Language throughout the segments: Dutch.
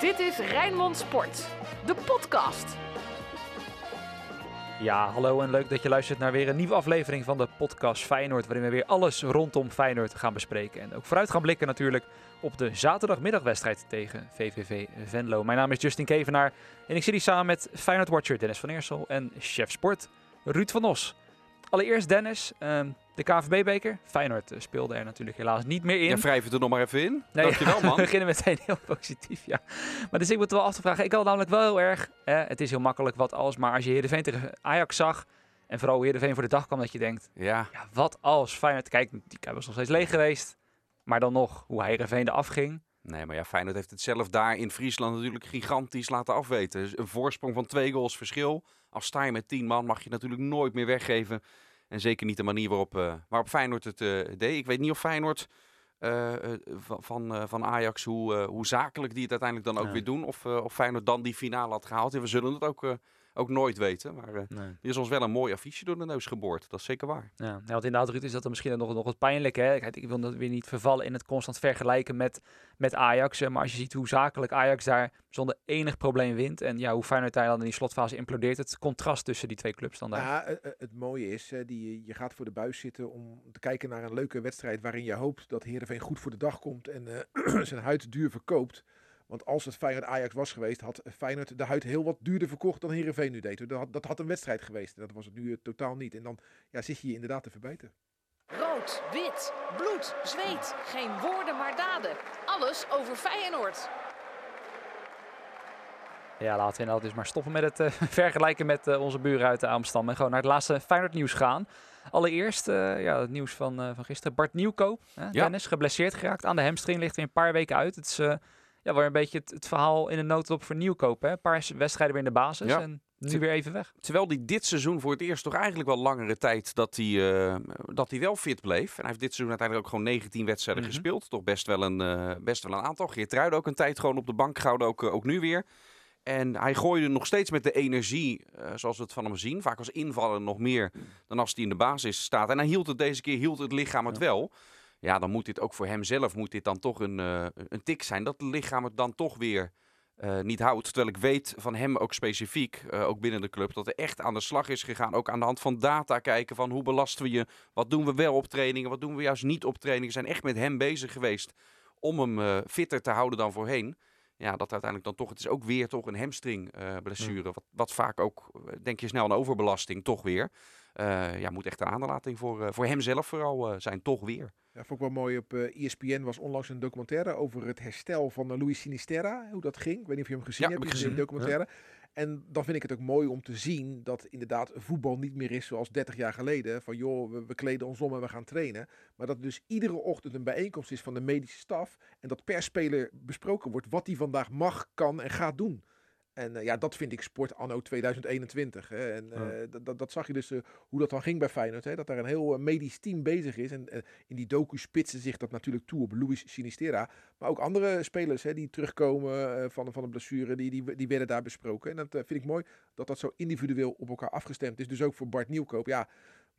Dit is Rijnmond Sport, de podcast. Ja, hallo en leuk dat je luistert naar weer een nieuwe aflevering van de podcast Feyenoord, waarin we weer alles rondom Feyenoord gaan bespreken. En ook vooruit gaan blikken natuurlijk op de zaterdagmiddagwedstrijd tegen VVV Venlo. Mijn naam is Justin Kevenaar en ik zit hier samen met Feyenoord-watcher Dennis van Eersel en chef sport Ruud van Os. Allereerst Dennis, ehm, de KVB-beker. Feyenoord eh, speelde er natuurlijk helaas niet meer in. Ja, wrijf het er nog maar even in. Nee, Dankjewel, man. we beginnen meteen heel positief, ja. Maar dus ik moet wel af te vragen. Ik had namelijk wel heel erg... Eh, het is heel makkelijk wat als, maar als je Heerenveen tegen Ajax zag... en vooral Heerenveen voor de dag kwam, dat je denkt... Ja, Ja, wat als Feyenoord... Kijk, die Kuip was nog steeds leeg geweest. Maar dan nog, hoe Heerenveen er afging. nee, maar ja, Feyenoord heeft het zelf daar in Friesland natuurlijk gigantisch laten afweten. Dus een voorsprong van twee goals verschil. Als sta je met tien man mag je natuurlijk nooit meer weggeven. En zeker niet de manier waarop, eh, waarop Feyenoord het eh, deed. Ik weet niet of Feyenoord eh, van, van, van Ajax, hoe, hoe zakelijk die het uiteindelijk dan ook Ja. weer doen. Of, of Feyenoord dan die finale had gehaald. Ja, we zullen het ook, ook nooit weten. Maar eh, Nee. er is ons wel een mooi affiche door de neus geboord. Dat is zeker waar. Ja, ja, want inderdaad, Ruud, is dat dan misschien nog, nog wat pijnlijk. Hè? Kijk, Ik wil dat weer niet vervallen in het constant vergelijken met, met Ajax. eh, Maar als je ziet hoe zakelijk Ajax daar zonder enig probleem wint. En ja, hoe Feyenoord daar dan in die slotfase implodeert. Het contrast tussen die twee clubs dan daar. Ja, eh, eh, het mooie is, eh, die, je gaat voor de buis zitten om te kijken naar een leuke wedstrijd waarin je hoopt dat Heerenveen goed voor de dag komt en eh, zijn huid duur verkoopt. Want als het Feyenoord Ajax was geweest, had Feyenoord de huid heel wat duurder verkocht dan Heerenveen nu deed. Dat had, dat had een wedstrijd geweest en dat was het nu eh, totaal niet. En dan ja, zit je je inderdaad te verbijten. Rood, wit, bloed, zweet. Geen woorden maar daden. Alles over Feyenoord. Ja, laten we inderdaad dus maar stoppen met het eh, vergelijken met eh, onze buren uit Amsterdam. En gewoon naar het laatste Feyenoord nieuws gaan. Allereerst eh, ja, het nieuws van, eh, van gisteren. Bart Nieuwkoop, hè, Dennis, geblesseerd geraakt aan de hamstring. Ligt weer een paar weken uit. Het is eh, ja, wel een beetje het, het verhaal in de notendop voor Nieuwkoop. Hè. Een paar wedstrijden weer in de basis Ja. en nu weer even weg. Terwijl hij dit seizoen voor het eerst toch eigenlijk wel langere tijd dat hij, eh, dat hij wel fit bleef. En hij heeft dit seizoen uiteindelijk ook gewoon 19 wedstrijden Mhm. gespeeld. Toch best wel een, eh, best wel een aantal. Geertruiden ook een tijd gewoon op de bank gehouden, ook, eh, ook nu weer. En hij gooide nog steeds met de energie zoals we het van hem zien. Vaak als invaller nog meer dan als hij in de basis staat. En hij hield het deze keer, hield het lichaam het Ja. wel. Ja, dan moet dit ook voor hemzelf moet dit dan toch een, eh, een tik zijn. Dat het lichaam het dan toch weer eh, niet houdt. Terwijl ik weet van hem ook specifiek, eh, ook binnen de club, dat er echt aan de slag is gegaan. Ook aan de hand van data kijken van hoe belasten we je, wat doen we wel op trainingen, wat doen we juist niet op trainingen. Zijn echt met hem bezig geweest om hem fitter te houden dan voorheen. Ja, dat uiteindelijk dan toch, het is ook weer toch een hamstring blessure. Wat, wat vaak ook, denk je snel een overbelasting, toch weer. Eh, ja, moet echt een aanlating voor, eh, voor hemzelf vooral eh, zijn, toch weer. Ja, vond ik wel mooi. Op ESPN was onlangs een documentaire over het herstel van Luis Sinisterra. Hoe dat ging. Ik weet niet of je hem gezien Ja, hebt. heb ik gezien, documentaire. En dan vind ik het ook mooi om te zien dat inderdaad voetbal niet meer is zoals 30 jaar geleden. Van joh, we, we kleden ons om en we gaan trainen. Maar dat dus iedere ochtend een bijeenkomst is van de medische staf. En dat per speler besproken wordt wat hij vandaag mag, kan en gaat doen. En eh, ja, dat vind ik sport anno 2021. Hè. En eh, dat- zag je dus eh, hoe dat dan ging bij Feyenoord. Hè. Dat daar een heel medisch team bezig is. En in die docu spitsen zich dat natuurlijk toe op Luis Sinistera. Maar ook andere spelers hè, die terugkomen van, van een blessure, die, die, die werden daar besproken. En dat vind ik mooi dat dat zo individueel op elkaar afgestemd is. Dus ook voor Bart Nieuwkoop. Ja,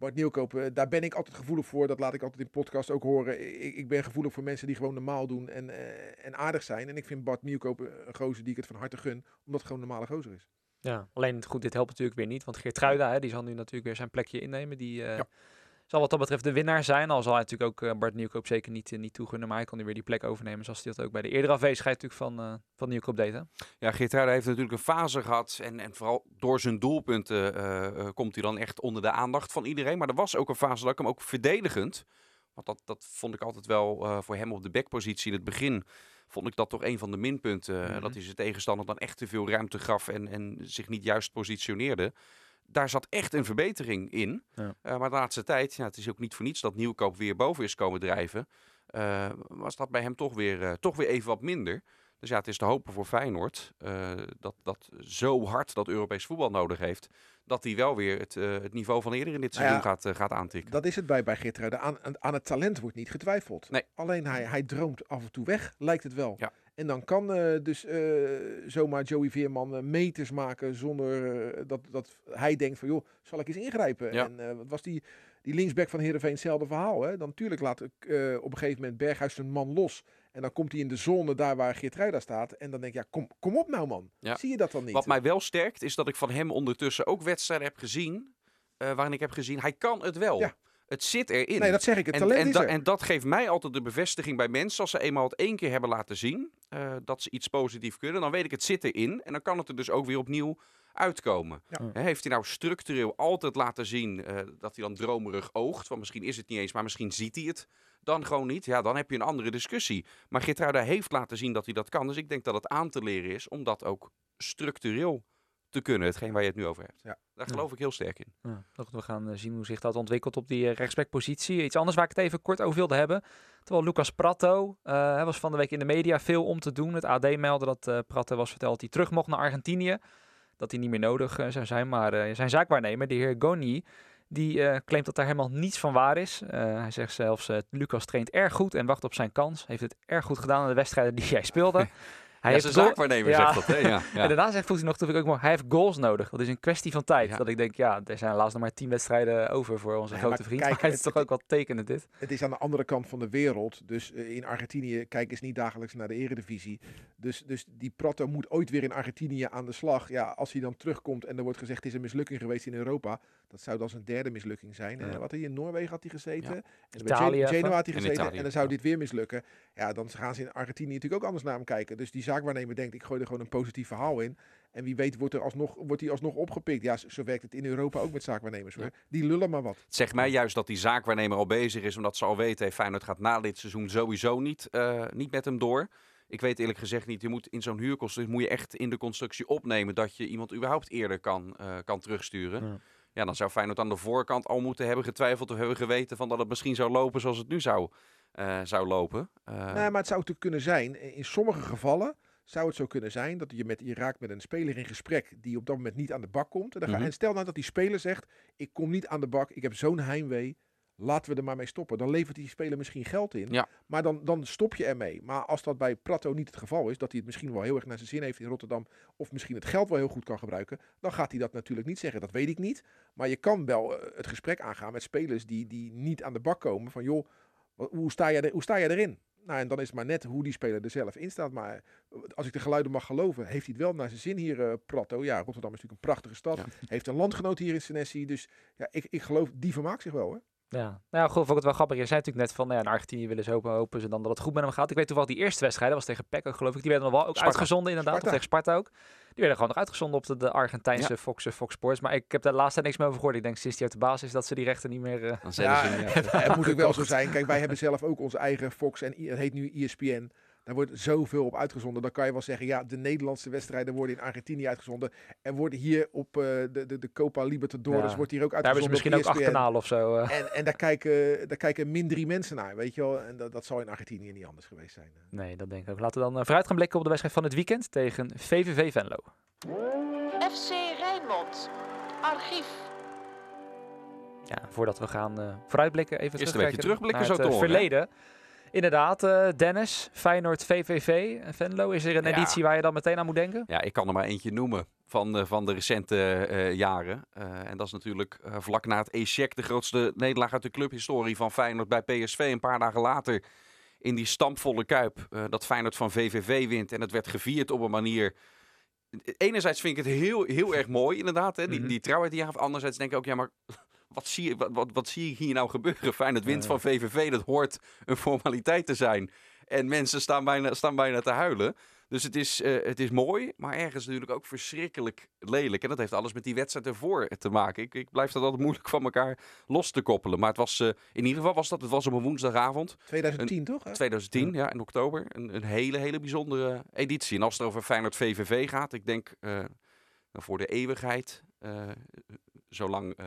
Bart Nieuwkoop, eh, daar ben ik altijd gevoelig voor. Dat laat ik altijd in podcast ook horen. Ik, ik ben gevoelig voor mensen die gewoon normaal doen en, eh, en aardig zijn. En ik vind Bart Nieuwkoop een gozer die ik het van harte gun, omdat het gewoon een normale gozer is. Ja, alleen goed, dit helpt natuurlijk weer niet. Want Geertruida, hè, die zal nu natuurlijk weer zijn plekje innemen. Die eh, Ja. Zal wat dat betreft de winnaar zijn. Al zal hij natuurlijk ook eh, Bart Nieuwkoop zeker niet, eh, niet toegunnen. Maar hij kon nu weer die plek overnemen. Zoals hij dat ook bij de eerdere afwezigheid natuurlijk van, eh van Nieuwkoop deed. Hè? Ja, Geertruida heeft natuurlijk een fase gehad. En, en vooral door zijn doelpunten komt hij dan echt onder de aandacht van iedereen. Maar er was ook een fase dat ik hem ook verdedigend. Want dat, dat vond ik altijd wel voor hem op de backpositie in het begin. Vond ik dat toch een van de minpunten. Mhm. Dat hij zijn tegenstander dan echt te veel ruimte gaf en, en zich niet juist positioneerde. Daar zat echt een verbetering in. Ja. Eh, maar de laatste tijd, ja, het is ook niet voor niets dat Nieuwkoop weer boven is komen drijven. eh, was dat bij hem toch weer, eh, toch weer even wat minder. Dus ja, het is te hopen voor Feyenoord eh, dat, dat zo hard dat Europees voetbal nodig heeft. Dat hij wel weer het, eh, het niveau van eerder in dit Nou ja, seizoen gaat, gaat aantikken. Dat is het bij, bij. Aan, aan, aan het talent wordt niet getwijfeld. Nee. Alleen hij, hij droomt af en toe weg, lijkt het wel. Ja. En dan kan eh, dus eh, zomaar Joey Veerman eh, meters maken zonder dat, dat hij denkt van joh, zal ik eens ingrijpen? Ja. En wat was die Die linksback van Heerenveen, hetzelfde verhaal. Hè? Dan natuurlijk laat ik op een gegeven moment Berghuis een man los. En dan komt hij in de zone daar waar Geertruida staat. En dan denk je, ja, kom, kom op nou man. Ja. Zie je dat dan niet? Wat mij wel sterkt, is dat ik van hem ondertussen ook wedstrijden heb gezien. waarin ik heb gezien, hij kan het wel. Ja. Het zit erin. Nee, dat zeg ik. Het en, talent en, is da- en dat geeft mij altijd de bevestiging bij mensen. Als ze eenmaal het één keer hebben laten zien eh, dat ze iets positief kunnen, dan weet ik het zit erin. En dan kan het er dus ook weer opnieuw uitkomen. Ja. Heeft hij nou structureel altijd laten zien eh, dat hij dan dromerig oogt? Want misschien is het niet eens, maar misschien ziet hij het dan gewoon niet. Ja, dan heb je een andere discussie. Maar Geertruida heeft laten zien dat hij dat kan. Dus ik denk dat het aan te leren is om dat ook structureel te kunnen. Hetgeen waar je het nu over hebt. Ja. Daar geloof ik heel sterk in. Ja, we gaan eh, zien hoe zich dat ontwikkelt op die eh, rechtsbackpositie. Iets anders waar ik het even kort over wilde hebben. Terwijl Lucas Pratto, eh, hij was van de week in de media veel om te doen. Het AD meldde dat eh Pratto was verteld dat hij terug mocht naar Argentinië. Dat hij niet meer nodig zou zijn. Maar eh, zijn zaakwaarnemer, de heer Goni, die eh, claimt dat daar helemaal niets van waar is. Eh, hij zegt zelfs, eh, Lucas traint erg goed en wacht op zijn kans. Heeft het erg goed gedaan in de wedstrijden die hij speelde. Hij ja, heeft zijn zaakwaarnemer Ja. zegt dat. Hè? Ja, ja. En daarna zegt voegt hij nog natuurlijk ook mooi, hij heeft goals nodig. Dat is een kwestie van tijd. Ja. Dat ik denk, ja, er zijn helaas nog maar tien wedstrijden over voor onze Ja, grote maar vriend. kijk, maar het is toch ook wel tekenend dit. Het is aan de andere kant van de wereld. Dus eh, in Argentinië kijken ze niet dagelijks naar de eredivisie. Dus, dus die Prato moet ooit weer in Argentinië aan de slag. Ja, als hij dan terugkomt en er wordt gezegd het is een mislukking geweest in Europa. Dat zou dan zijn derde mislukking zijn. Ja. Eh, wat hij in Noorwegen had hij gezeten. Ja. En bij Italië Gen-. Genoa had hij In gezeten. Italië, en dan zou ja. dit weer mislukken. Ja, dan gaan ze in Argentinië natuurlijk ook anders naar hem kijken. Dus die zaakwaarnemer denkt ik gooi er gewoon een positief verhaal in. En wie weet wordt, er alsnog, wordt hij alsnog opgepikt. Ja, zo, werkt het in Europa ook met zaakwaarnemers. Hoor. Die lullen maar wat. Het zegt mij juist dat die zaakwaarnemer al bezig is, omdat ze al weten, hey, Feyenoord gaat na dit seizoen sowieso niet, eh, niet met hem door. Ik weet eerlijk gezegd niet, je moet in zo'n huurconstructie moet je echt in de constructie opnemen dat je iemand überhaupt eerder kan, eh, kan terugsturen. Ja. Ja. dan zou Feyenoord aan de voorkant al moeten hebben getwijfeld of hebben geweten van dat het misschien zou lopen zoals het nu zou, zou lopen. Eh, Nee, maar het zou natuurlijk kunnen zijn, in sommige gevallen zou het zo kunnen zijn dat je, met, je raakt met een speler in gesprek die op dat moment niet aan de bak komt. En, dan ga- Mhm. en stel nou dat die speler zegt, ik kom niet aan de bak, ik heb zo'n heimwee, laten we er maar mee stoppen. Dan levert die speler misschien geld in, Ja. maar dan, dan stop je ermee. Maar als dat bij Prato niet het geval is, dat hij het misschien wel heel erg naar zijn zin heeft in Rotterdam, of misschien het geld wel heel goed kan gebruiken, dan gaat hij dat natuurlijk niet zeggen. Dat weet ik niet. Maar je kan wel eh, het gesprek aangaan met spelers die, die niet aan de bak komen van joh, hoe sta, jij er, hoe sta jij erin? Nou, en dan is het maar net hoe die speler er zelf in staat. Maar eh, als ik de geluiden mag geloven, heeft hij het wel naar zijn zin hier, eh Prato. Ja, Rotterdam is natuurlijk een prachtige stad. Ja. Heeft een landgenoot hier in Senesi. Dus ja, ik, ik geloof, die vermaakt zich wel hoor. Ja, nou goed, vond ik het wel grappig. Je zei natuurlijk net van, nou ja, in Argentinië willen ze hopen, hopen ze dan dat het goed met hem gaat. Ik weet toevallig die eerste wedstrijd, dat was tegen ook geloof ik. Die werden nog wel ook Sparta. uitgezonden inderdaad, Sparta. of tegen Sparta ook. Die werden gewoon nog uitgezonden op de, de Argentijnse Fox, eh, Fox Sports. Maar ik heb daar laatst tijd niks meer over gehoord. Ik denk sinds die uit de basis is dat ze die rechten niet meer... eh, dan zetten Ja, ze ja. het moet ook wel zo zijn. Kijk, wij hebben zelf ook onze eigen Fox en het heet nu ESPN. Daar wordt zoveel op uitgezonden. Dan kan je wel zeggen, ja, de Nederlandse wedstrijden worden in Argentinië uitgezonden. En worden hier op eh, de, de, de Copa Libertadores Ja. wordt hier ook daar hebben ze uitgezonden misschien ook E acht kanalen of zo. eh. En, en daar, kijken, daar kijken min drie mensen naar, weet je wel. En dat, dat zal in Argentinië niet anders geweest zijn. Nee, dat denk ik ook. Laten we dan eh, vooruit gaan blikken op de wedstrijd van het weekend tegen VVV Venlo. FC Rijnmond. Archief. Ja, voordat we gaan eh, vooruitblikken, even Eerst beetje terugblikken naar zo het, eh, hè? Inderdaad, eh, Dennis, Feyenoord, VVV, en Venlo. Is er een Ja. editie waar je dan meteen aan moet denken? Ja, ik kan er maar eentje noemen van, de- van de recente eh, jaren. Eh, en dat is natuurlijk eh, vlak na het ECHEC de grootste nederlaag uit de clubhistorie van Feyenoord bij PSV. Een paar dagen later in die stampvolle Kuip eh, dat Feyenoord van VVV wint. En het werd gevierd op een manier... Enerzijds vind ik het heel, heel erg mooi inderdaad, hè, die, Mhm. die trouwheid die je gaf. Anderzijds denk ik ook, ja maar... Wat zie, je, wat, wat, wat zie ik hier nou gebeuren? Feyenoord wint Ja. van VVV, dat hoort een formaliteit te zijn. En mensen staan bijna, staan bijna te huilen. Dus het is, eh, het is mooi, maar ergens natuurlijk ook verschrikkelijk lelijk. En dat heeft alles met die wedstrijd ervoor te maken. Ik, ik blijf dat altijd moeilijk van elkaar los te koppelen. Maar het was, eh, in ieder geval was dat, het was op een woensdagavond, 2010 toch? hè? 2010, ja. in oktober. Een, een hele, hele bijzondere editie. En als het over Feyenoord VVV gaat, ik denk eh, nou, voor de eeuwigheid, zolang eh,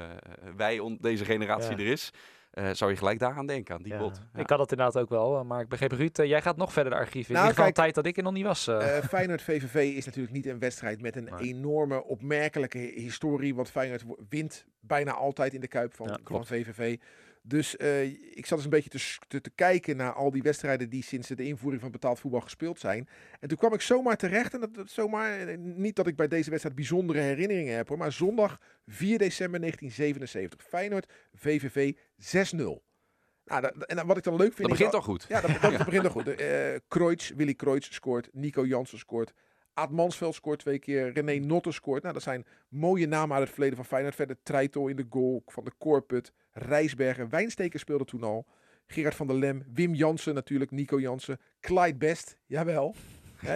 wij, on- deze generatie Ja. er is, eh, zou je gelijk daaraan denken, aan die Ja. bot. Ja. Ik had het inderdaad ook wel, eh, maar ik begreep Ruud, jij gaat nog verder de archieven. In Nou, ieder geval kijk, een tijd dat ik er nog niet was. eh. Eh, Feyenoord VVV is natuurlijk niet een wedstrijd met een enorme opmerkelijke hi- historie. Want Feyenoord wint bijna altijd in de Kuip van, Ja, van. VVV. Dus eh, ik zat eens een beetje te, te, te kijken naar al die wedstrijden die sinds de invoering van betaald voetbal gespeeld zijn. En toen kwam ik zomaar terecht, en dat, dat zomaar, eh, niet dat ik bij deze wedstrijd bijzondere herinneringen heb hoor, maar zondag 4 december 1977. Feyenoord, VVV 6-0. Nou, dat- en wat ik dan leuk vind Dat begint al- al goed. ja, dat, dat begint er goed. Eh Kreutz, Willy Kreutz scoort. Nico Jansen scoort. Aad Mansveld scoort twee keer. René Notte scoort. Nou, dat zijn mooie namen uit het verleden van Feyenoord. Verder Treito in de goal. Van de Korput. Rijsbergen. Wijnsteker speelde toen al. Gerard van der Lem. Wim Jansen natuurlijk. Nico Jansen. Clyde Best. Jawel.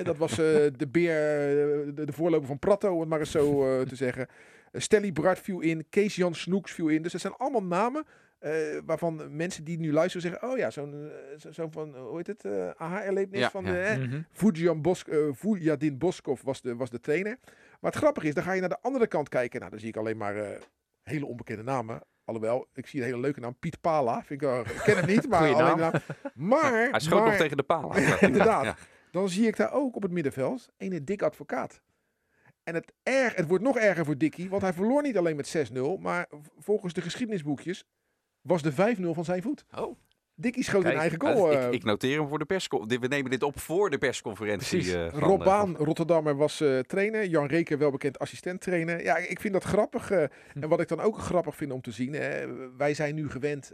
Dat was eh, de beer, eh, de, voorloper van Prato, om het maar eens zo eh, te zeggen. Uh, Stelly Bart viel in. Kees Jan Snoeks viel in. Dus dat zijn allemaal namen eh, waarvan mensen die nu luisteren zeggen: Oh ja, zo'n eh, zo, van, eh, hoe heet het? eh aha-erlevenis Ja, van ja. de. hè? Mhm. Fujian Bos, eh, Fujadin Boskov was de, was de trainer. Maar het grappige is, dan ga je naar de andere kant kijken. Nou, dan zie ik alleen maar eh, hele onbekende namen. Alhoewel, ik zie een hele leuke naam. Piet Pala. Vind ik, ik ken hem niet, maar alleen naam. Maar, Hij schoot maar nog tegen de. Ja, inderdaad. Dan zie ik daar ook op het middenveld een dik advocaat. En het, erg, het wordt nog erger voor Dickie, want hij verloor niet alleen met 6-0, maar volgens de geschiedenisboekjes was de 5-0 van zijn voet. Oh, Dickie schoot Kijk, een eigen goal. ik, eh, ik noteer hem voor de persconferentie. We nemen dit op voor de persconferentie. Precies. van, Rob Baan, Rotterdammer, was eh, trainer. Jan Reker, welbekend assistent trainer. Ja, ik vind dat grappig. eh, Hm. En wat ik dan ook grappig vind om te zien. wij zijn nu gewend,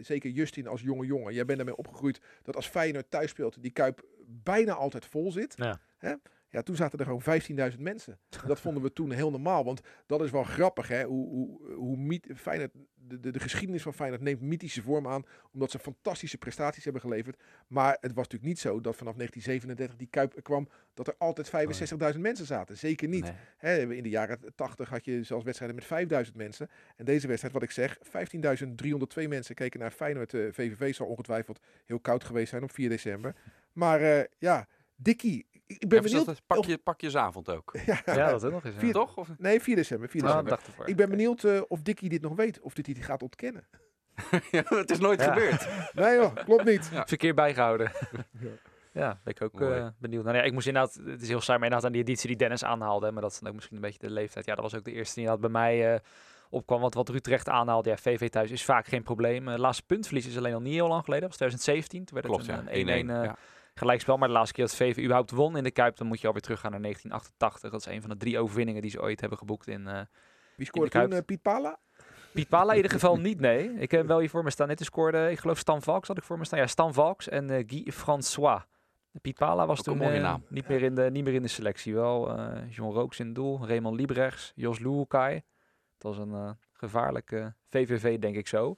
zeker Justin als jonge jongen. Jij bent ermee opgegroeid dat als Feyenoord thuis speelt, die Kuip bijna altijd vol zit. Ja. Hè? Ja, toen zaten er gewoon 15.000 mensen. Dat vonden we toen heel normaal. Want dat is wel grappig, hè? Hoe, hoe, hoe myth- Feyenoord, de, de, de geschiedenis van Feyenoord neemt mythische vorm aan. Omdat ze fantastische prestaties hebben geleverd. Maar het was natuurlijk niet zo dat vanaf 1937 die Kuip kwam dat er altijd 65.000 mensen zaten. Zeker niet. nee. Hè, in de jaren 80 had je zelfs wedstrijden met 5000 mensen. En deze wedstrijd, wat ik zeg, 15.302 mensen keken naar Feyenoord. eh, VVV zal ongetwijfeld heel koud geweest zijn op 4 december. Maar eh, ja, Dikkie, ik ben benieuwd. dat het pakje, pakjesavond ook. Ja, Ja, dat ook nog eens. Vier- Toch? Of? Nee, 4 december. 4 Ah, december. ik ben benieuwd eh, of Dikkie dit nog weet. Of dit hij gaat ontkennen. Ja, het is nooit Ja. gebeurd. Nee joh, klopt niet. Ja. Verkeer bijgehouden. Ja. ja, ben ik ook eh, benieuwd. Nou ja, ik moest inderdaad, het is heel saai, maar inderdaad aan die editie die Dennis aanhaalde. Maar dat is dan ook misschien een beetje de leeftijd. Ja, dat was ook de eerste die dat bij mij eh, opkwam. Want wat Ruud terecht aanhaalde, ja, VV thuis is vaak geen probleem. Eh laatste puntverlies is alleen al niet heel lang geleden. Dat was 2017. Toen werd Klopt, het een 1-1 1-1. eh, ja. Gelijkspel. Maar de laatste keer dat VV überhaupt won in de Kuip, dan moet je alweer teruggaan naar 1988. Dat is een van de drie overwinningen die ze ooit hebben geboekt in... eh, Wie scoorde toen? eh, Piet Pala? Piet Pala in ieder geval niet, nee. Ik heb wel hier voor me staan. Net scoorde, ik geloof Stan Valks had ik voor me staan. Ja, Stan Valks en eh, Guy François. Piet Pala was Ook toen mooie eh, naam. niet, meer in de, niet meer in de selectie. Wel eh, John Rooks in het doel, Raymond Liebrechts, Jos Luukai. Het was een eh, gevaarlijke VVV, denk ik zo.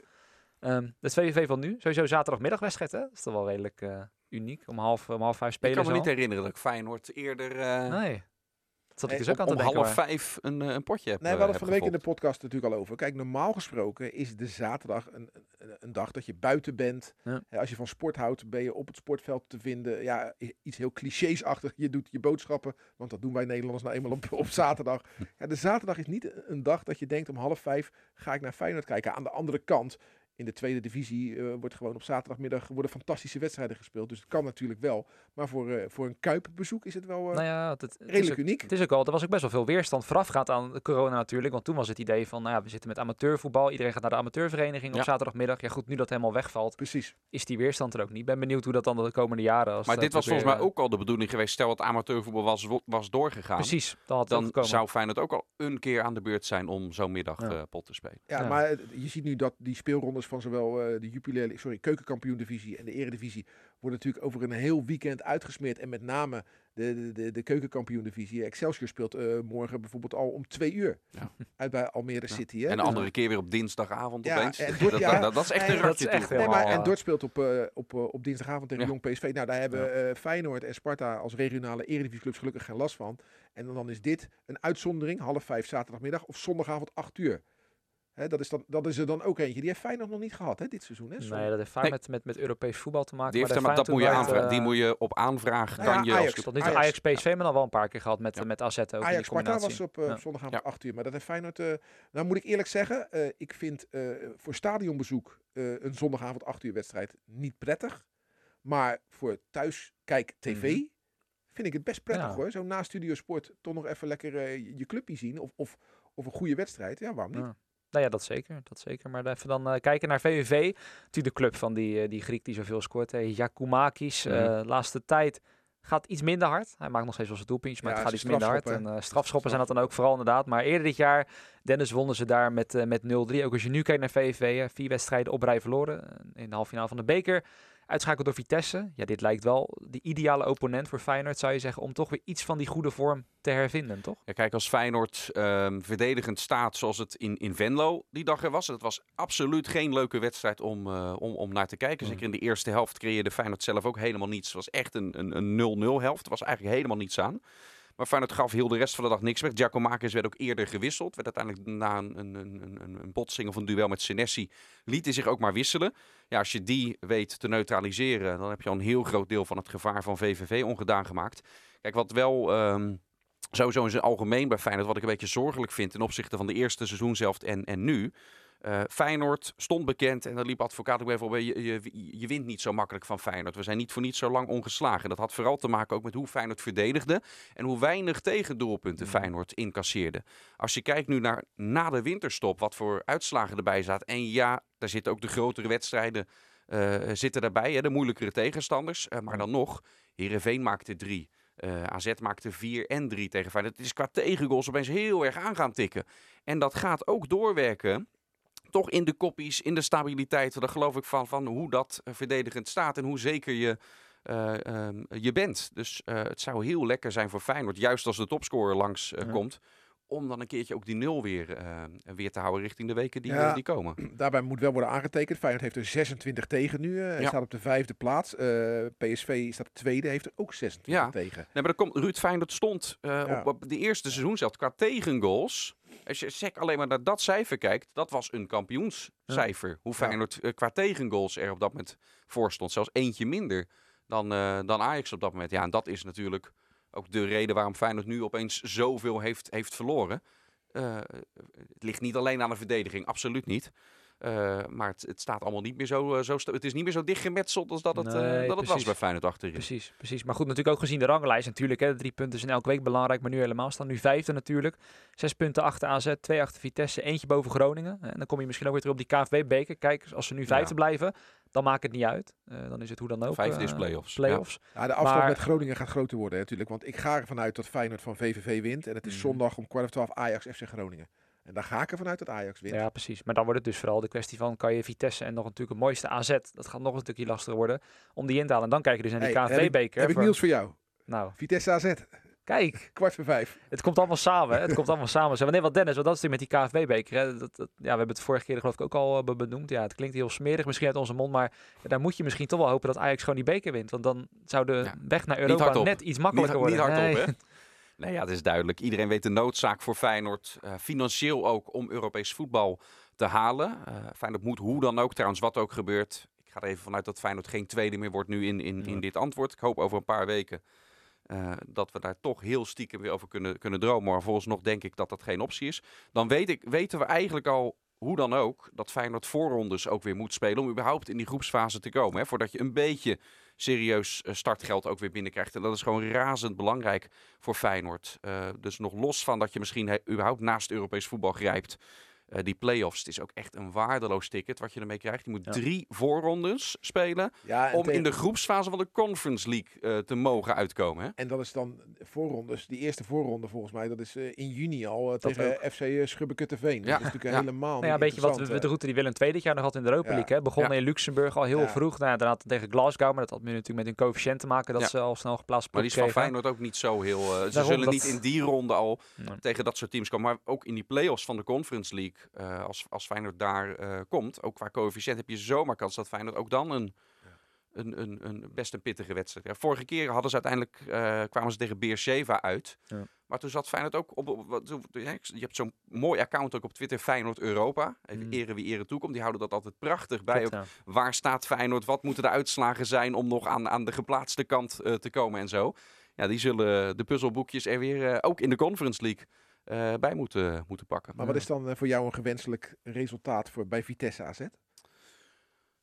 Ehm dat is VVV van nu. Sowieso zaterdagmiddagwedstrijd, hè? Dat is toch wel redelijk eh, uniek. Om half, om half vijf Ik spelen kan me niet al. herinneren dat ik Feyenoord eerder eh, Nee. Dat zat ik dus ook om, aan te om denken. half vijf een, eh, een potje heb Nee, we hadden het heb van de week in de podcast natuurlijk al over. Kijk, normaal gesproken is de zaterdag een, een, een dag dat je buiten bent. Ja. Hè, Als je van sport houdt, ben je op het sportveld te vinden. Ja, iets heel clichésachtig. Je doet je boodschappen, want dat doen wij Nederlanders nou eenmaal op, op zaterdag. Ja, de zaterdag is niet een dag dat je denkt om half vijf ga ik naar Feyenoord kijken. Aan de andere kant, in de tweede divisie eh, wordt gewoon op zaterdagmiddag worden fantastische wedstrijden gespeeld. Dus het kan natuurlijk wel. Maar voor, eh, voor een kuipbezoek is het wel eh, Nou ja, het, het is redelijk ook- uniek. Het is ook al, er was ook best wel veel weerstand voorafgaand aan de corona natuurlijk. Want toen was het idee van, nou ja, we zitten met amateurvoetbal. Iedereen gaat naar de amateurvereniging Ja. op zaterdagmiddag. Ja goed, nu dat helemaal wegvalt, Precies. is die weerstand er ook niet. Ben benieuwd hoe dat dan de komende jaren... Als Maar dit was volgens mij ook al de bedoeling geweest. Stel dat amateurvoetbal was, was doorgegaan. Precies, dat had het ook Dan gekomen. zou Feyenoord ook al een keer aan de beurt zijn om zo'n middag Ja. eh, pot te spelen. Ja, Ja. maar je ziet nu dat die speelrondes van zowel eh, de Jupiler, sorry, keukenkampioen-divisie en de eredivisie worden natuurlijk over een heel weekend uitgesmeerd. En met name de, de, de, de keukenkampioen-divisie. Excelsior speelt eh, morgen bijvoorbeeld al om twee uur. Ja. Uit bij Almere Ja. City. Hè? En de Dus- andere keer weer op dinsdagavond Ja, opeens. en Dat, Dort- dat, ja. dat, dat is echt een ratje echt. Nee, maar, en Dort speelt op, eh, op, op dinsdagavond tegen Ja. Jong PSV. Nou, daar hebben eh, Feyenoord en Sparta als regionale eredivisieclubs gelukkig geen last van. En dan is dit een uitzondering, half vijf zaterdagmiddag of zondagavond acht uur. Hè, dat, is dan, dat is er dan ook eentje. Die heeft Feyenoord nog niet gehad hè, dit seizoen. Hè? Nee, dat heeft vaak Nee. met, met, met Europees voetbal te maken. Die heeft, maar maar dat moet je aanvragen. Die eh, moet je op aanvraag. Nou ja, kan je Ajax. als Tot nu toe Ajax. Ajax, PSV we al wel een paar keer gehad met, Ja. met AZ ook. in die Ajax Sparta was op Ja. zondagavond Ja. 8 uur. Maar dat heeft Feyenoord... eh nou moet ik eerlijk zeggen, eh, ik vind eh, voor stadionbezoek eh, een zondagavond 8 uur wedstrijd niet prettig. Maar voor thuis kijk tv Mhm. vind ik het best prettig Ja. hoor. Zo na Studio Sport toch nog even lekker je- je clubje zien. Of, of, of een goede wedstrijd. Ja, waarom niet? Nou ja, dat zeker. Dat zeker. Maar even dan eh, kijken naar VVV. Natuurlijk de club van die, eh, die Griek die zoveel scoort. Uh, Jakoumakis. Mhm. eh, laatste tijd gaat iets minder hard. Hij maakt nog steeds wel zijn doelpuntjes, maar Ja, het gaat iets minder hard. En strafschoppen, strafschoppen zijn dat dan ook vooral inderdaad. Maar eerder dit jaar, Dennis, wonnen ze daar met, met 0-3. Ook als je nu kijkt naar VVV, vier wedstrijden op rij verloren. In de halve finale van de beker. Uitschakeld door Vitesse. Ja, dit lijkt wel de ideale opponent voor Feyenoord, zou je zeggen, om toch weer iets van die goede vorm te hervinden, toch? Ja, kijk, als Feyenoord ehm, verdedigend staat zoals het in, in Venlo die dag er was. Het was absoluut geen leuke wedstrijd om, eh, om, om naar te kijken. Mm. Zeker in de eerste helft creëerde Feyenoord zelf ook helemaal niets. Het was echt een een- een 0-0 helft. Er was eigenlijk helemaal niets aan. Maar Feyenoord gaf heel de rest van de dag niks weg. Giacomakis werd ook eerder gewisseld. Werd uiteindelijk na een, een, een, een, botsing of een duel met Senesi liet hij zich ook maar wisselen. Ja, als je die weet te neutraliseren, dan heb je al een heel groot deel van het gevaar van VVV ongedaan gemaakt. Kijk, wat wel ehm, sowieso in zijn algemeen bij Feyenoord, wat ik een beetje zorgelijk vind ten opzichte van de eerste seizoen zelf en, en nu. Eh, Feyenoord stond bekend en daar liep advocaat ook even op. Je, je, je wint niet zo makkelijk van Feyenoord. We zijn niet voor niet zo lang ongeslagen. Dat had vooral te maken ook met hoe Feyenoord verdedigde. En hoe weinig tegendoelpunten Feyenoord incasseerde. Als je kijkt nu naar na de winterstop, wat voor uitslagen erbij zaten. En ja, daar zitten ook de grotere wedstrijden eh, zitten daarbij. Hè, de moeilijkere tegenstanders. Eh, maar dan nog, Heerenveen maakte drie. Eh, AZ maakte 4 en 3 tegen Feyenoord. Het is qua tegengoals opeens heel erg aan gaan tikken. En dat gaat ook doorwerken. Toch in de koppies, in de stabiliteit. Daar geloof ik van, van hoe dat eh, verdedigend staat en hoe zeker je, eh, ehm, je bent. Dus eh, het zou heel lekker zijn voor Feyenoord, juist als de topscorer langs Ja. komt. Om dan een keertje ook die nul weer, weer te houden richting de weken die, Ja. die komen. Daarbij moet wel worden aangetekend. Feyenoord heeft er 26 tegen nu. Hij Ja. staat op de vijfde plaats. PSV staat tweede, heeft er ook 26 Ja. tegen. Nee, maar dan komt Ruud Feyenoord stond op, op de eerste seizoen zelf qua tegengoals. Als je sec alleen maar naar dat cijfer kijkt, dat was een kampioenscijfer. Hoe. Feyenoord eh, qua tegengoals er op dat moment voor stond. Zelfs eentje minder dan, eh, dan Ajax op dat moment. Ja, en dat is natuurlijk ook de reden waarom Feyenoord nu opeens zoveel heeft, heeft verloren. Eh, het ligt niet alleen aan de verdediging, absoluut niet. Eh, maar het, het staat allemaal niet meer zo, eh, zo Het is niet meer zo dichtgemetseld als dat het, eh, Nee, dat het was precies. bij Feyenoord achterin. Precies, precies. Maar goed, natuurlijk ook gezien de ranglijst. Natuurlijk, hè, de drie punten zijn elke week belangrijk, maar nu helemaal. Staan nu vijfde natuurlijk. Zes punten achter AZ, twee achter Vitesse, eentje boven Groningen. En dan kom je misschien ook weer terug op die KNVB-beker. Kijk, als ze nu vijfde Ja. blijven, dan maakt het niet uit. Eh, dan is het hoe dan ook. Vijfde is eh, play-offs. Ja. play-offs. Ja, de afstand Maar- met Groningen gaat groter worden hè, natuurlijk. Want ik ga ervan uit dat Feyenoord van VVV wint. En het is Mhm. zondag om kwart over twaalf Ajax FC Groningen. En daar ga ik ervan uit dat Ajax wint. Ja, precies. Maar dan wordt het dus vooral de kwestie van, kan je Vitesse en nog natuurlijk het mooiste AZ, dat gaat nog een stukje lastiger worden, om die in te halen. En dan kijk je dus naar die Hey, heb ik- KNVB-beker. Heb ik nieuws voor jou. Nou, Vitesse AZ, kijk. kwart voor vijf. Het komt allemaal samen. Hè? Het komt allemaal samen. Zeg, nee, wat Dennis, want dat is natuurlijk met die KFB-beker. hè. Dat, dat, ja, we hebben het vorige keer geloof ik ook al eh, be- benoemd. Ja, het klinkt heel smerig misschien uit onze mond, maar daar moet je misschien toch wel hopen dat Ajax gewoon die beker wint. Want dan zou de Ja, weg naar Europa net iets makkelijker niet, worden. Niet hardop, Nee. hè? Nee, ja, het is duidelijk. Iedereen weet de noodzaak voor Feyenoord. eh, financieel ook om Europees voetbal te halen. Eh Feyenoord moet hoe dan ook, trouwens wat ook gebeurt. Ik ga er even vanuit dat Feyenoord geen tweede meer wordt nu in, in, in Ja. dit antwoord. Ik hoop over een paar weken eh, dat we daar toch heel stiekem weer over kunnen, kunnen dromen. Maar volgens nog denk ik dat dat geen optie is. Dan weet ik, weten we eigenlijk al hoe dan ook dat Feyenoord voorrondes ook weer moet spelen om überhaupt in die groepsfase te komen. Hè, voordat je een beetje serieus eh, startgeld ook weer binnenkrijgt. En dat is gewoon razend belangrijk voor Feyenoord. Eh, dus nog los van dat je misschien überhaupt naast Europees voetbal grijpt. Eh, die play-offs, het is ook echt een waardeloos ticket wat je ermee krijgt. Je moet Ja. drie voorrondes spelen Ja, om tegen- in de groepsfase van de Conference League eh, te mogen uitkomen. Hè? en dat is dan voorrondes. Die eerste voorronde volgens mij, dat is eh, in juni al tegen FC uh, Schubbekutteveen. Ja, Dat is natuurlijk ja. helemaal Nou ja, niet weet je wat, de route die Willem II dit jaar nog had in de Europa Ja. League. Hè? Begonnen in Luxemburg al heel Ja. vroeg. Nou, ja, daarna tegen Glasgow, maar dat had nu natuurlijk met een coëfficiënt te maken dat Ja. ze al snel geplaatst Maar die is van kregen. Feyenoord ook niet zo heel... eh, ze Daarom zullen dat- niet in die ronde al Nee. tegen dat soort teams komen. Maar ook in die play-offs van de Conference League, eh, als, als Feyenoord daar eh, komt, ook qua coëfficiënt, heb je zomaar kans dat Feyenoord ook dan een, een, een, een best een pittige wedstrijd. Ja, vorige keer hadden ze uiteindelijk, eh, kwamen ze tegen Beersheva uit. Ja. Maar toen zat Feyenoord ook op, je hebt zo'n mooi account ook op Twitter, Feyenoord Europa. Even Mm. eren wie eren toekomt. Die houden dat altijd prachtig bij. Ook waar staat Feyenoord? Wat moeten de uitslagen zijn om nog aan, aan de geplaatste kant te komen en zo. Ja, die zullen de puzzelboekjes er weer, ook in de Conference League, eh, bij moeten, moeten pakken. Maar wat is dan eh, voor jou een gewenselijk resultaat voor, bij Vitesse AZ?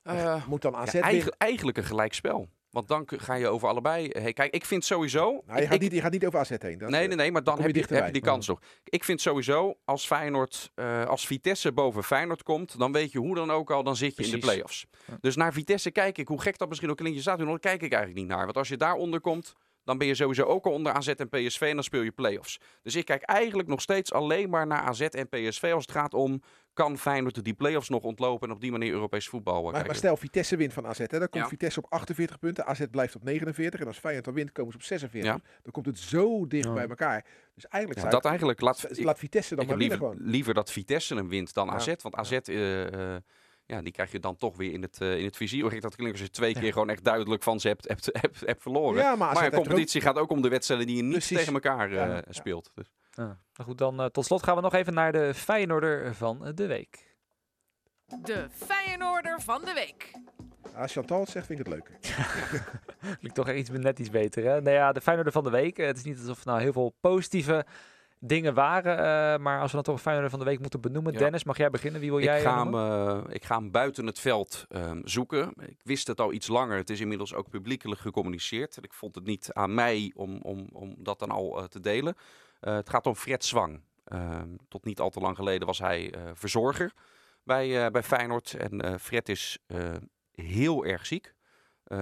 Eh, Moet dan AZ ja, weer... eigen- eigenlijk een gelijkspel. Want dan ga je over allebei. Hey, kijk, ik vind sowieso. Nou, je, ik- gaat ik- niet, je gaat niet over AZ heen. Dat, nee, nee, nee, maar dan je heb je, heb je die kans nog. Ik vind sowieso, als Feyenoord, eh, als Vitesse boven Feyenoord komt, dan weet je hoe dan ook al, dan zit je in de play-offs. Ja. Dus naar Vitesse kijk ik, hoe gek dat misschien ook klinkt, je staat nu nog, daar kijk ik eigenlijk niet naar. Want als je daaronder komt, dan ben je sowieso ook al onder AZ en PSV en dan speel je play-offs. Dus ik kijk eigenlijk nog steeds alleen maar naar AZ en PSV als het gaat om, kan Feyenoord die play-offs nog ontlopen en op die manier Europees voetbal eh, Maar, maar stel, Vitesse wint van AZ. Hè, dan komt Ja. Vitesse op 48 punten. AZ blijft op 49. En als Feyenoord dan wint, komen ze op 46. Ja. Dan komt het zo dicht Ja. bij elkaar. Dus eigenlijk Ja, zou dat eigenlijk, laat, laat Vitesse dan maar winnen liever, gewoon. liever dat Vitesse hem wint dan Ja. AZ. Want AZ, eh, eh, ja, die krijg je dan toch weer in het, eh, in het vizier. Gek dat klinkt als je twee keer gewoon echt duidelijk van ze hebt, hebt, hebt, hebt verloren. Ja, maar een competitie gaat ook om de wedstrijden die je niet Precies. tegen elkaar eh, Ja, ja. speelt. Dus. Ja. Nou goed, dan eh, tot slot gaan we nog even naar de Feyenoorder van de week. De Feyenoorder van de week. Als Chantal het zegt, vind ik het leuk. Klinkt toch echt iets, net iets beter, hè? Nou ja, de Feyenoorder van de week. Het is niet alsof er nou heel veel positieve dingen waren. eh, maar als we dan toch een Feyenoorder van de week moeten benoemen. Ja. Dennis, mag jij beginnen? Wie wil jij Ik, ga eh, hem, eh, ik ga hem buiten het veld ehm, zoeken. Ik wist het al iets langer. Het is inmiddels ook publiekelijk gecommuniceerd. Ik vond het niet aan mij om, om, om dat dan al te delen. Het gaat om Fred Zwang. Ehm, tot niet al te lang geleden was hij verzorger bij, bij Feyenoord. En Fred is heel erg ziek.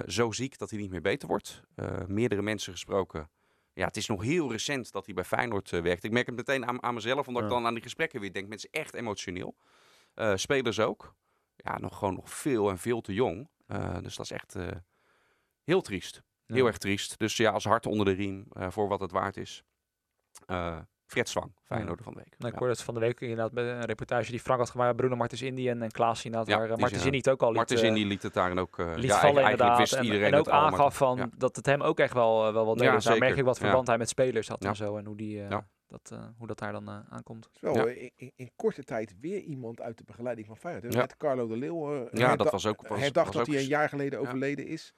Zo ziek dat hij niet meer beter wordt. Meerdere mensen gesproken. Ja, het is nog heel recent dat hij bij Feyenoord eh, werkt. Ik merk het meteen aan, aan mezelf, omdat ik dan aan die gesprekken weer denk. Mensen echt emotioneel. Eh, spelers ook. Ja, nog gewoon nog veel en veel te jong. Eh, dus dat is echt heel triest. Ja. Heel erg triest. Dus ja, als hart onder de riem voor wat het waard is. Eh Fred Zwang, Feyenoorder van de week. Nou, ik Ja. hoorde het van de week inderdaad bij een reportage die Frank had gemaakt. Bruno Martens Indy en, en Klaas inderdaad. Ja, waar uh, Martens Indy het ook al liet, Martens eh, Indy liet het daarin ook... eh, liet ja, vallen eigenlijk inderdaad. wist En, iedereen en ook het al, maar aangaf van ja. dat het hem ook echt wel, eh, wel wat deed. Ja, dus daar merk ik wat Ja. verband hij met spelers had Ja. en zo. En hoe, die, eh, Ja. dat, eh, hoe dat daar dan eh, aankomt. Ja. eh, in, in, korte tijd weer iemand uit de begeleiding van Feyenoord. Ja. Met Carlo de Leeuw. eh, Ja, dat was ook... Was, herdacht dat hij een jaar geleden Ja. overleden is.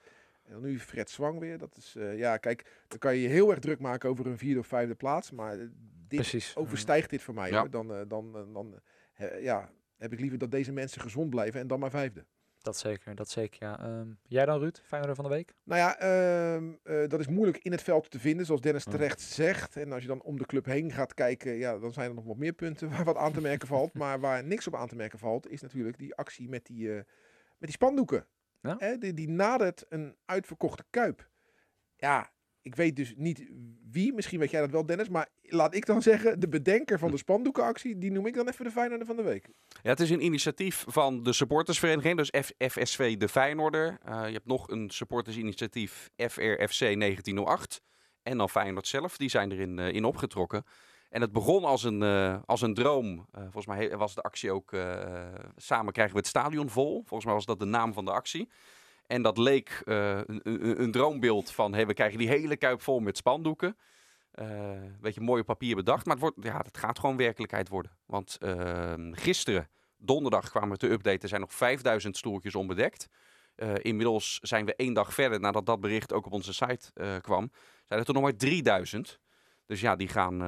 En dan nu Fred Zwang weer. Dat is, eh, ja, kijk, dan kan je je heel erg druk maken over een vierde of vijfde plaats. Maar eh, dit Precies. overstijgt dit voor mij. Ja. Hoor. Dan, eh, dan, dan ja, heb ik liever dat deze mensen gezond blijven en dan maar vijfde. Dat zeker, dat zeker, ja. Ehm, jij dan, Ruud? Feyenoorder van de week? Nou ja, ehm, eh, dat is moeilijk in het veld te vinden, zoals Dennis terecht zegt. En als je dan om de club heen gaat kijken, ja, dan zijn er nog wat meer punten waar wat aan te merken valt. Maar waar niks op aan te merken valt, is natuurlijk die actie met die, met die spandoeken. Ja. Hè, die, die nadert een uitverkochte kuip. Ja, ik weet dus niet wie, misschien weet jij dat wel Dennis, maar laat ik dan zeggen, de bedenker van de spandoekenactie, die noem ik dan even de Feyenoorder van de week. Ja, het is een initiatief van de supportersvereniging, dus F- FSV de Feyenoorder. Eh, je hebt nog een supportersinitiatief FRFC 1908 en dan Feyenoord zelf. Die zijn erin eh, in opgetrokken. En het begon als een, eh, als een droom. Eh, volgens mij was de actie ook eh, samen krijgen we het stadion vol. Volgens mij was dat de naam van de actie. En dat leek een, een, een droombeeld van hey, we krijgen die hele kuip vol met spandoeken. Eh beetje mooi op papier bedacht. Maar het, wordt, ja, het gaat gewoon werkelijkheid worden. Want ehm, gisteren, donderdag, kwamen we te updaten. Er zijn nog 5000 stoeltjes onbedekt. Inmiddels zijn we één dag verder nadat dat bericht ook op onze site kwam. Zijn er toen nog maar 3000. Dus ja, die gaan,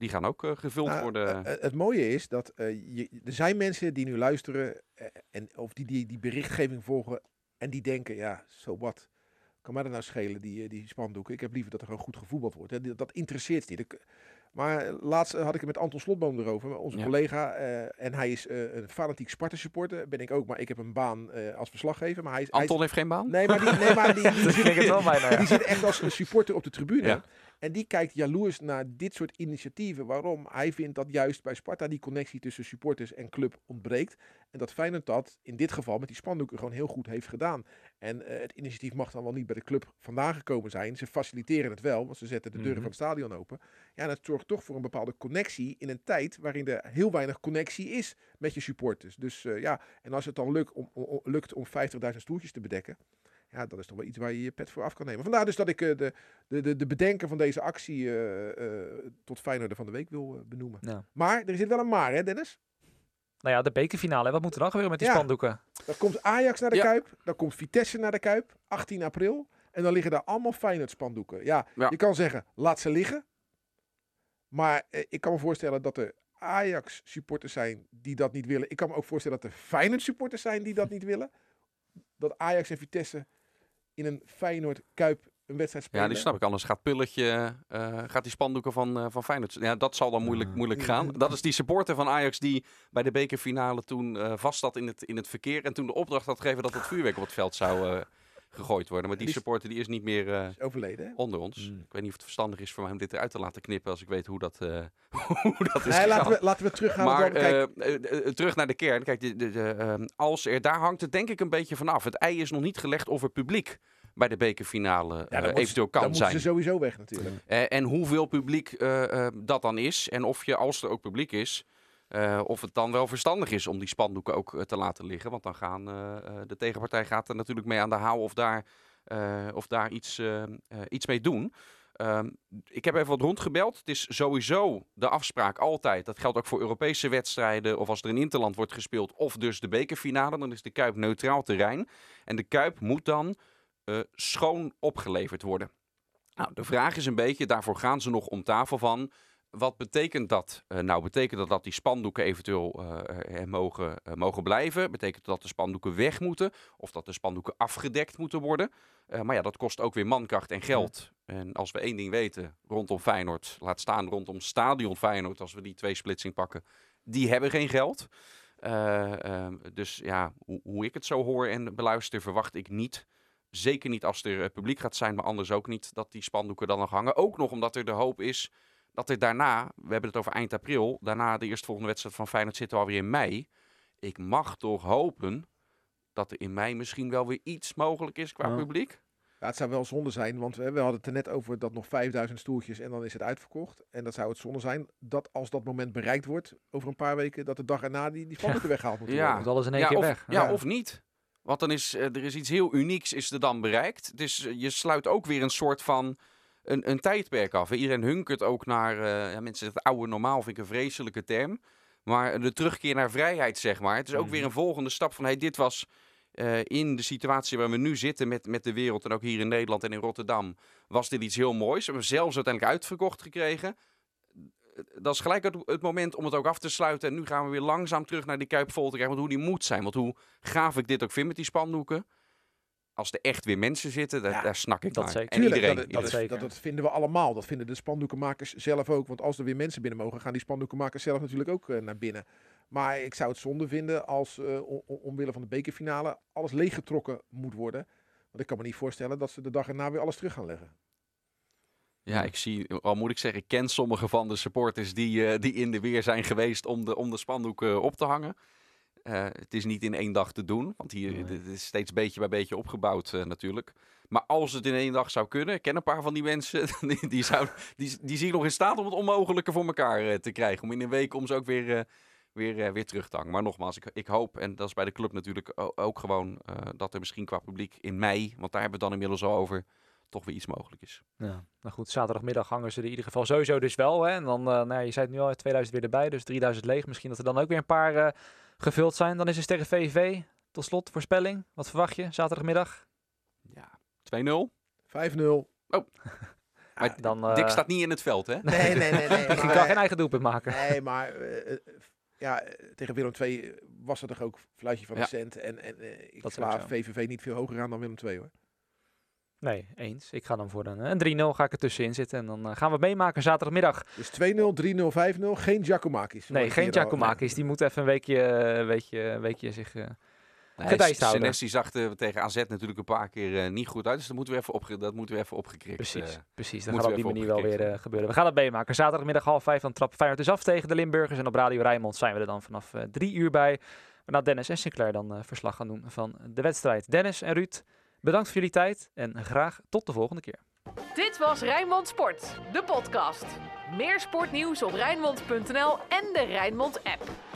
die gaan ook eh, gevuld Nou, worden. eh, eh, het mooie is dat je, er zijn mensen die nu luisteren en, of die, die die berichtgeving volgen en die denken, ja, zo wat. Kan mij dat nou schelen, die, die spandoeken? Ik heb liever dat er gewoon goed gevoetbald wordt. Hè. Die- Dat interesseert niet. Ik- Maar laatst had ik het met Anton Slotboom erover, onze Ja. collega. eh, en hij is een fanatiek Sparta supporter. Ben ik ook, maar ik heb een baan eh, als verslaggever. Maar hij, is- hij is- Anton heeft geen baan? Nee, maar die, nee, maar die, die, Dat zit, wel die zit echt als een supporter op de tribune. Ja. En die kijkt jaloers naar dit soort initiatieven. Waarom? Hij vindt dat juist bij Sparta die connectie tussen supporters en club ontbreekt. En dat Feyenoord dat in dit geval met die spandoeken gewoon heel goed heeft gedaan. En eh, het initiatief mag dan wel niet bij de club vandaan gekomen zijn. Ze faciliteren het wel, want ze zetten de deuren Mhm. van het stadion open. Ja, en het zorgt toch voor een bepaalde connectie in een tijd waarin er heel weinig connectie is met je supporters. Dus eh, ja, en als het dan lukt om, om- om- lukt om 50.000 stoeltjes te bedekken. Ja, dat is toch wel iets waar je je pet voor af kan nemen. Vandaar dus dat ik eh, de, de, de, de bedenker van deze actie eh, eh, tot Feyenoord van de week wil benoemen. Ja. Maar er zit wel een maar, hè Dennis? Nou ja, de bekerfinale. Wat moet er dan gebeuren met die Ja. spandoeken? Dan komt Ajax naar de Ja. Kuip, dan komt Vitesse naar de Kuip, 18 april. En dan liggen daar allemaal Feyenoord spandoeken. Ja, Ja. je kan zeggen, laat ze liggen. Maar eh, ik kan me voorstellen dat er Ajax supporters zijn die dat niet willen. Ik kan me ook voorstellen dat er Feyenoord supporters zijn die dat niet willen. Dat Ajax en Vitesse in een Feyenoord Kuip een wedstrijd spelen. Ja, die snap ik. Anders gaat Pulletje, eh, gaat die spandoeken van, eh, van Feyenoord. Ja, dat zal dan moeilijk, moeilijk gaan. Dat is die supporter van Ajax die bij de bekerfinale toen eh, vast zat in het, in het verkeer. En toen de opdracht had gegeven dat het vuurwerk op het veld zou eh, gegooid worden. Maar die supporter die is niet meer eh, is overleden. hè? onder ons. Mm. Ik weet niet of het verstandig is voor mij om dit eruit te laten knippen als ik weet hoe dat, eh, hoe dat is Nee, laten, we, laten we teruggaan. Maar dan- eh, terug naar de kern. Kijk, de, de, de, ehm, als er, daar hangt het denk ik een beetje vanaf. Het ei is nog niet gelegd of er publiek bij de bekerfinale ja, moeten eventueel ze- dan kan moeten zijn. ze sowieso weg natuurlijk. Eh, en hoeveel publiek dat dan is. En of je, als er ook publiek is, eh, of het dan wel verstandig is om die spandoeken ook eh, te laten liggen. Want dan gaan eh, de tegenpartij gaat er natuurlijk mee aan de haal of daar, of daar iets, iets mee doen. Ehm, ik heb even wat rondgebeld. Het is sowieso de afspraak altijd. Dat geldt ook voor Europese wedstrijden. Of als er in Interland wordt gespeeld. Of dus de bekerfinale. Dan is de Kuip neutraal terrein. En de Kuip moet dan schoon opgeleverd worden. Nou, de vraag is een beetje, daarvoor gaan ze nog om tafel van. Wat betekent dat? Eh, nou, betekent dat dat die spandoeken eventueel eh, er mogen, eh, mogen blijven? Betekent dat de spandoeken weg moeten? Of dat de spandoeken afgedekt moeten worden? Eh, maar ja, dat kost ook weer mankracht en geld. En als we één ding weten rondom Feyenoord, laat staan rondom Stadion Feyenoord, als we die twee splitsing pakken, die hebben geen geld. Eh, ehm, dus ja, hoe, hoe ik het zo hoor en beluister, verwacht ik niet Zeker niet als er eh, publiek gaat zijn, maar anders ook niet dat die spandoeken dan nog hangen. Ook nog omdat er de hoop is dat er daarna, we hebben het over eind april, daarna de eerstvolgende wedstrijd van Feyenoord zit alweer in mei. Ik mag toch hopen dat er in mei misschien wel weer iets mogelijk is qua Ja. publiek. Ja, het zou wel zonde zijn, want we, we hadden het er net over dat nog 5000 stoeltjes en dan is het uitverkocht. En dat zou het zonde zijn dat als dat moment bereikt wordt, over een paar weken, dat de dag erna die, die spandoeken weggehaald moeten Ja. worden. Moet alles in één ja, keer of, weg. Ja, Ja. of niet. Want dan is eh, er is iets heel unieks is er dan bereikt. Dus eh, je sluit ook weer een soort van een, een tijdperk af. Iedereen hunkert ook naar, eh, ja, mensen zeggen het oude normaal, vind ik een vreselijke term. Maar de terugkeer naar vrijheid, zeg maar. Het is ook weer een volgende stap van, hey, dit was eh, in de situatie waar we nu zitten met, met de wereld en ook hier in Nederland en in Rotterdam, was dit iets heel moois. We hebben zelfs uiteindelijk uitverkocht gekregen. Dat is gelijk het, het moment om het ook af te sluiten. En nu gaan we weer langzaam terug naar die Kuip vol te krijgen. Want hoe die moet zijn. Want hoe gaaf ik dit ook vind met die spandoeken. Als er echt weer mensen zitten, daar, Ja, daar snak ik dat naar. zeker. En Tuurlijk, iedereen. dat, dat, iedereen. is- zeker. dat, dat vinden we allemaal. Dat vinden de spandoekenmakers zelf ook. Want als er weer mensen binnen mogen, gaan die spandoekenmakers zelf natuurlijk ook eh, naar binnen. Maar ik zou het zonde vinden als eh, om- omwille van de bekerfinale alles leeggetrokken moet worden. Want ik kan me niet voorstellen dat ze de dag erna weer alles terug gaan leggen. Ja, ik zie, al moet ik zeggen, ik ken sommige van de supporters die, eh, die in de weer zijn geweest om de, om de spandoeken op te hangen. Eh, het is niet in één dag te doen, want hier Nee. dit is steeds beetje bij beetje opgebouwd eh, natuurlijk. Maar als het in één dag zou kunnen, ik ken een paar van die mensen, die, die, zou, die, die zie ik nog in staat om het onmogelijke voor elkaar eh, te krijgen. Om in een week om ze ook weer, weer, weer terug te hangen. Maar nogmaals, ik, ik hoop, en dat is bij de club natuurlijk ook gewoon, dat er misschien qua publiek in mei, want daar hebben we het dan inmiddels al over, toch weer iets mogelijk is. Ja, nou goed, zaterdagmiddag hangen ze er in ieder geval sowieso dus wel. Hè? En dan, nou ja, je zei het nu al, 2000 weer erbij, dus 3000 leeg. Misschien dat er dan ook weer een paar gevuld zijn. Dan is het tegen VVV. Tot slot, voorspelling. Wat verwacht je zaterdagmiddag? Ja, 2-0. 5-0. Maar Dan, eh, Dick staat niet in het veld, hè? Nee, nee, nee. nee. Ik kan geen eigen doelpunt maken. Nee, maar eh, eh, ja, tegen Willem II was er toch ook fluitje van Ja. een cent. En, en ik Dat sla. VVV niet veel hoger aan dan Willem II hoor. Nee, eens. Ik ga dan voor een, een 3-0 ga ik er tussenin zitten. En dan eh, gaan we meemaken zaterdagmiddag. Dus 2-0, 3-0, 5-0. Geen Giacomakis. Nee, geen. Giacomakis. Die moet even een weekje, eh, weekje, weekje zich... eh, Nee, Gedijst houden. Senesi zag er tegen AZ natuurlijk een paar keer eh, niet goed uit. Dus dat moeten we even, opge dat moeten we even opgekrikt. Precies, eh. precies. Dat gaat op die manier wel weer eh, gebeuren. We gaan het meemaken. Zaterdagmiddag half vijf dan trapt Feyenoord dus af tegen de Limburgers. En op Radio Rijnmond zijn we er dan vanaf eh, drie uur bij. Waarna Dennis en Sinclair dan eh, verslag gaan doen van de wedstrijd. Dennis en Ruud, bedankt voor jullie tijd. En graag tot de volgende keer. Dit was Rijnmond Sport, de podcast. Meer sportnieuws op Rijnmond.nl en de Rijnmond app.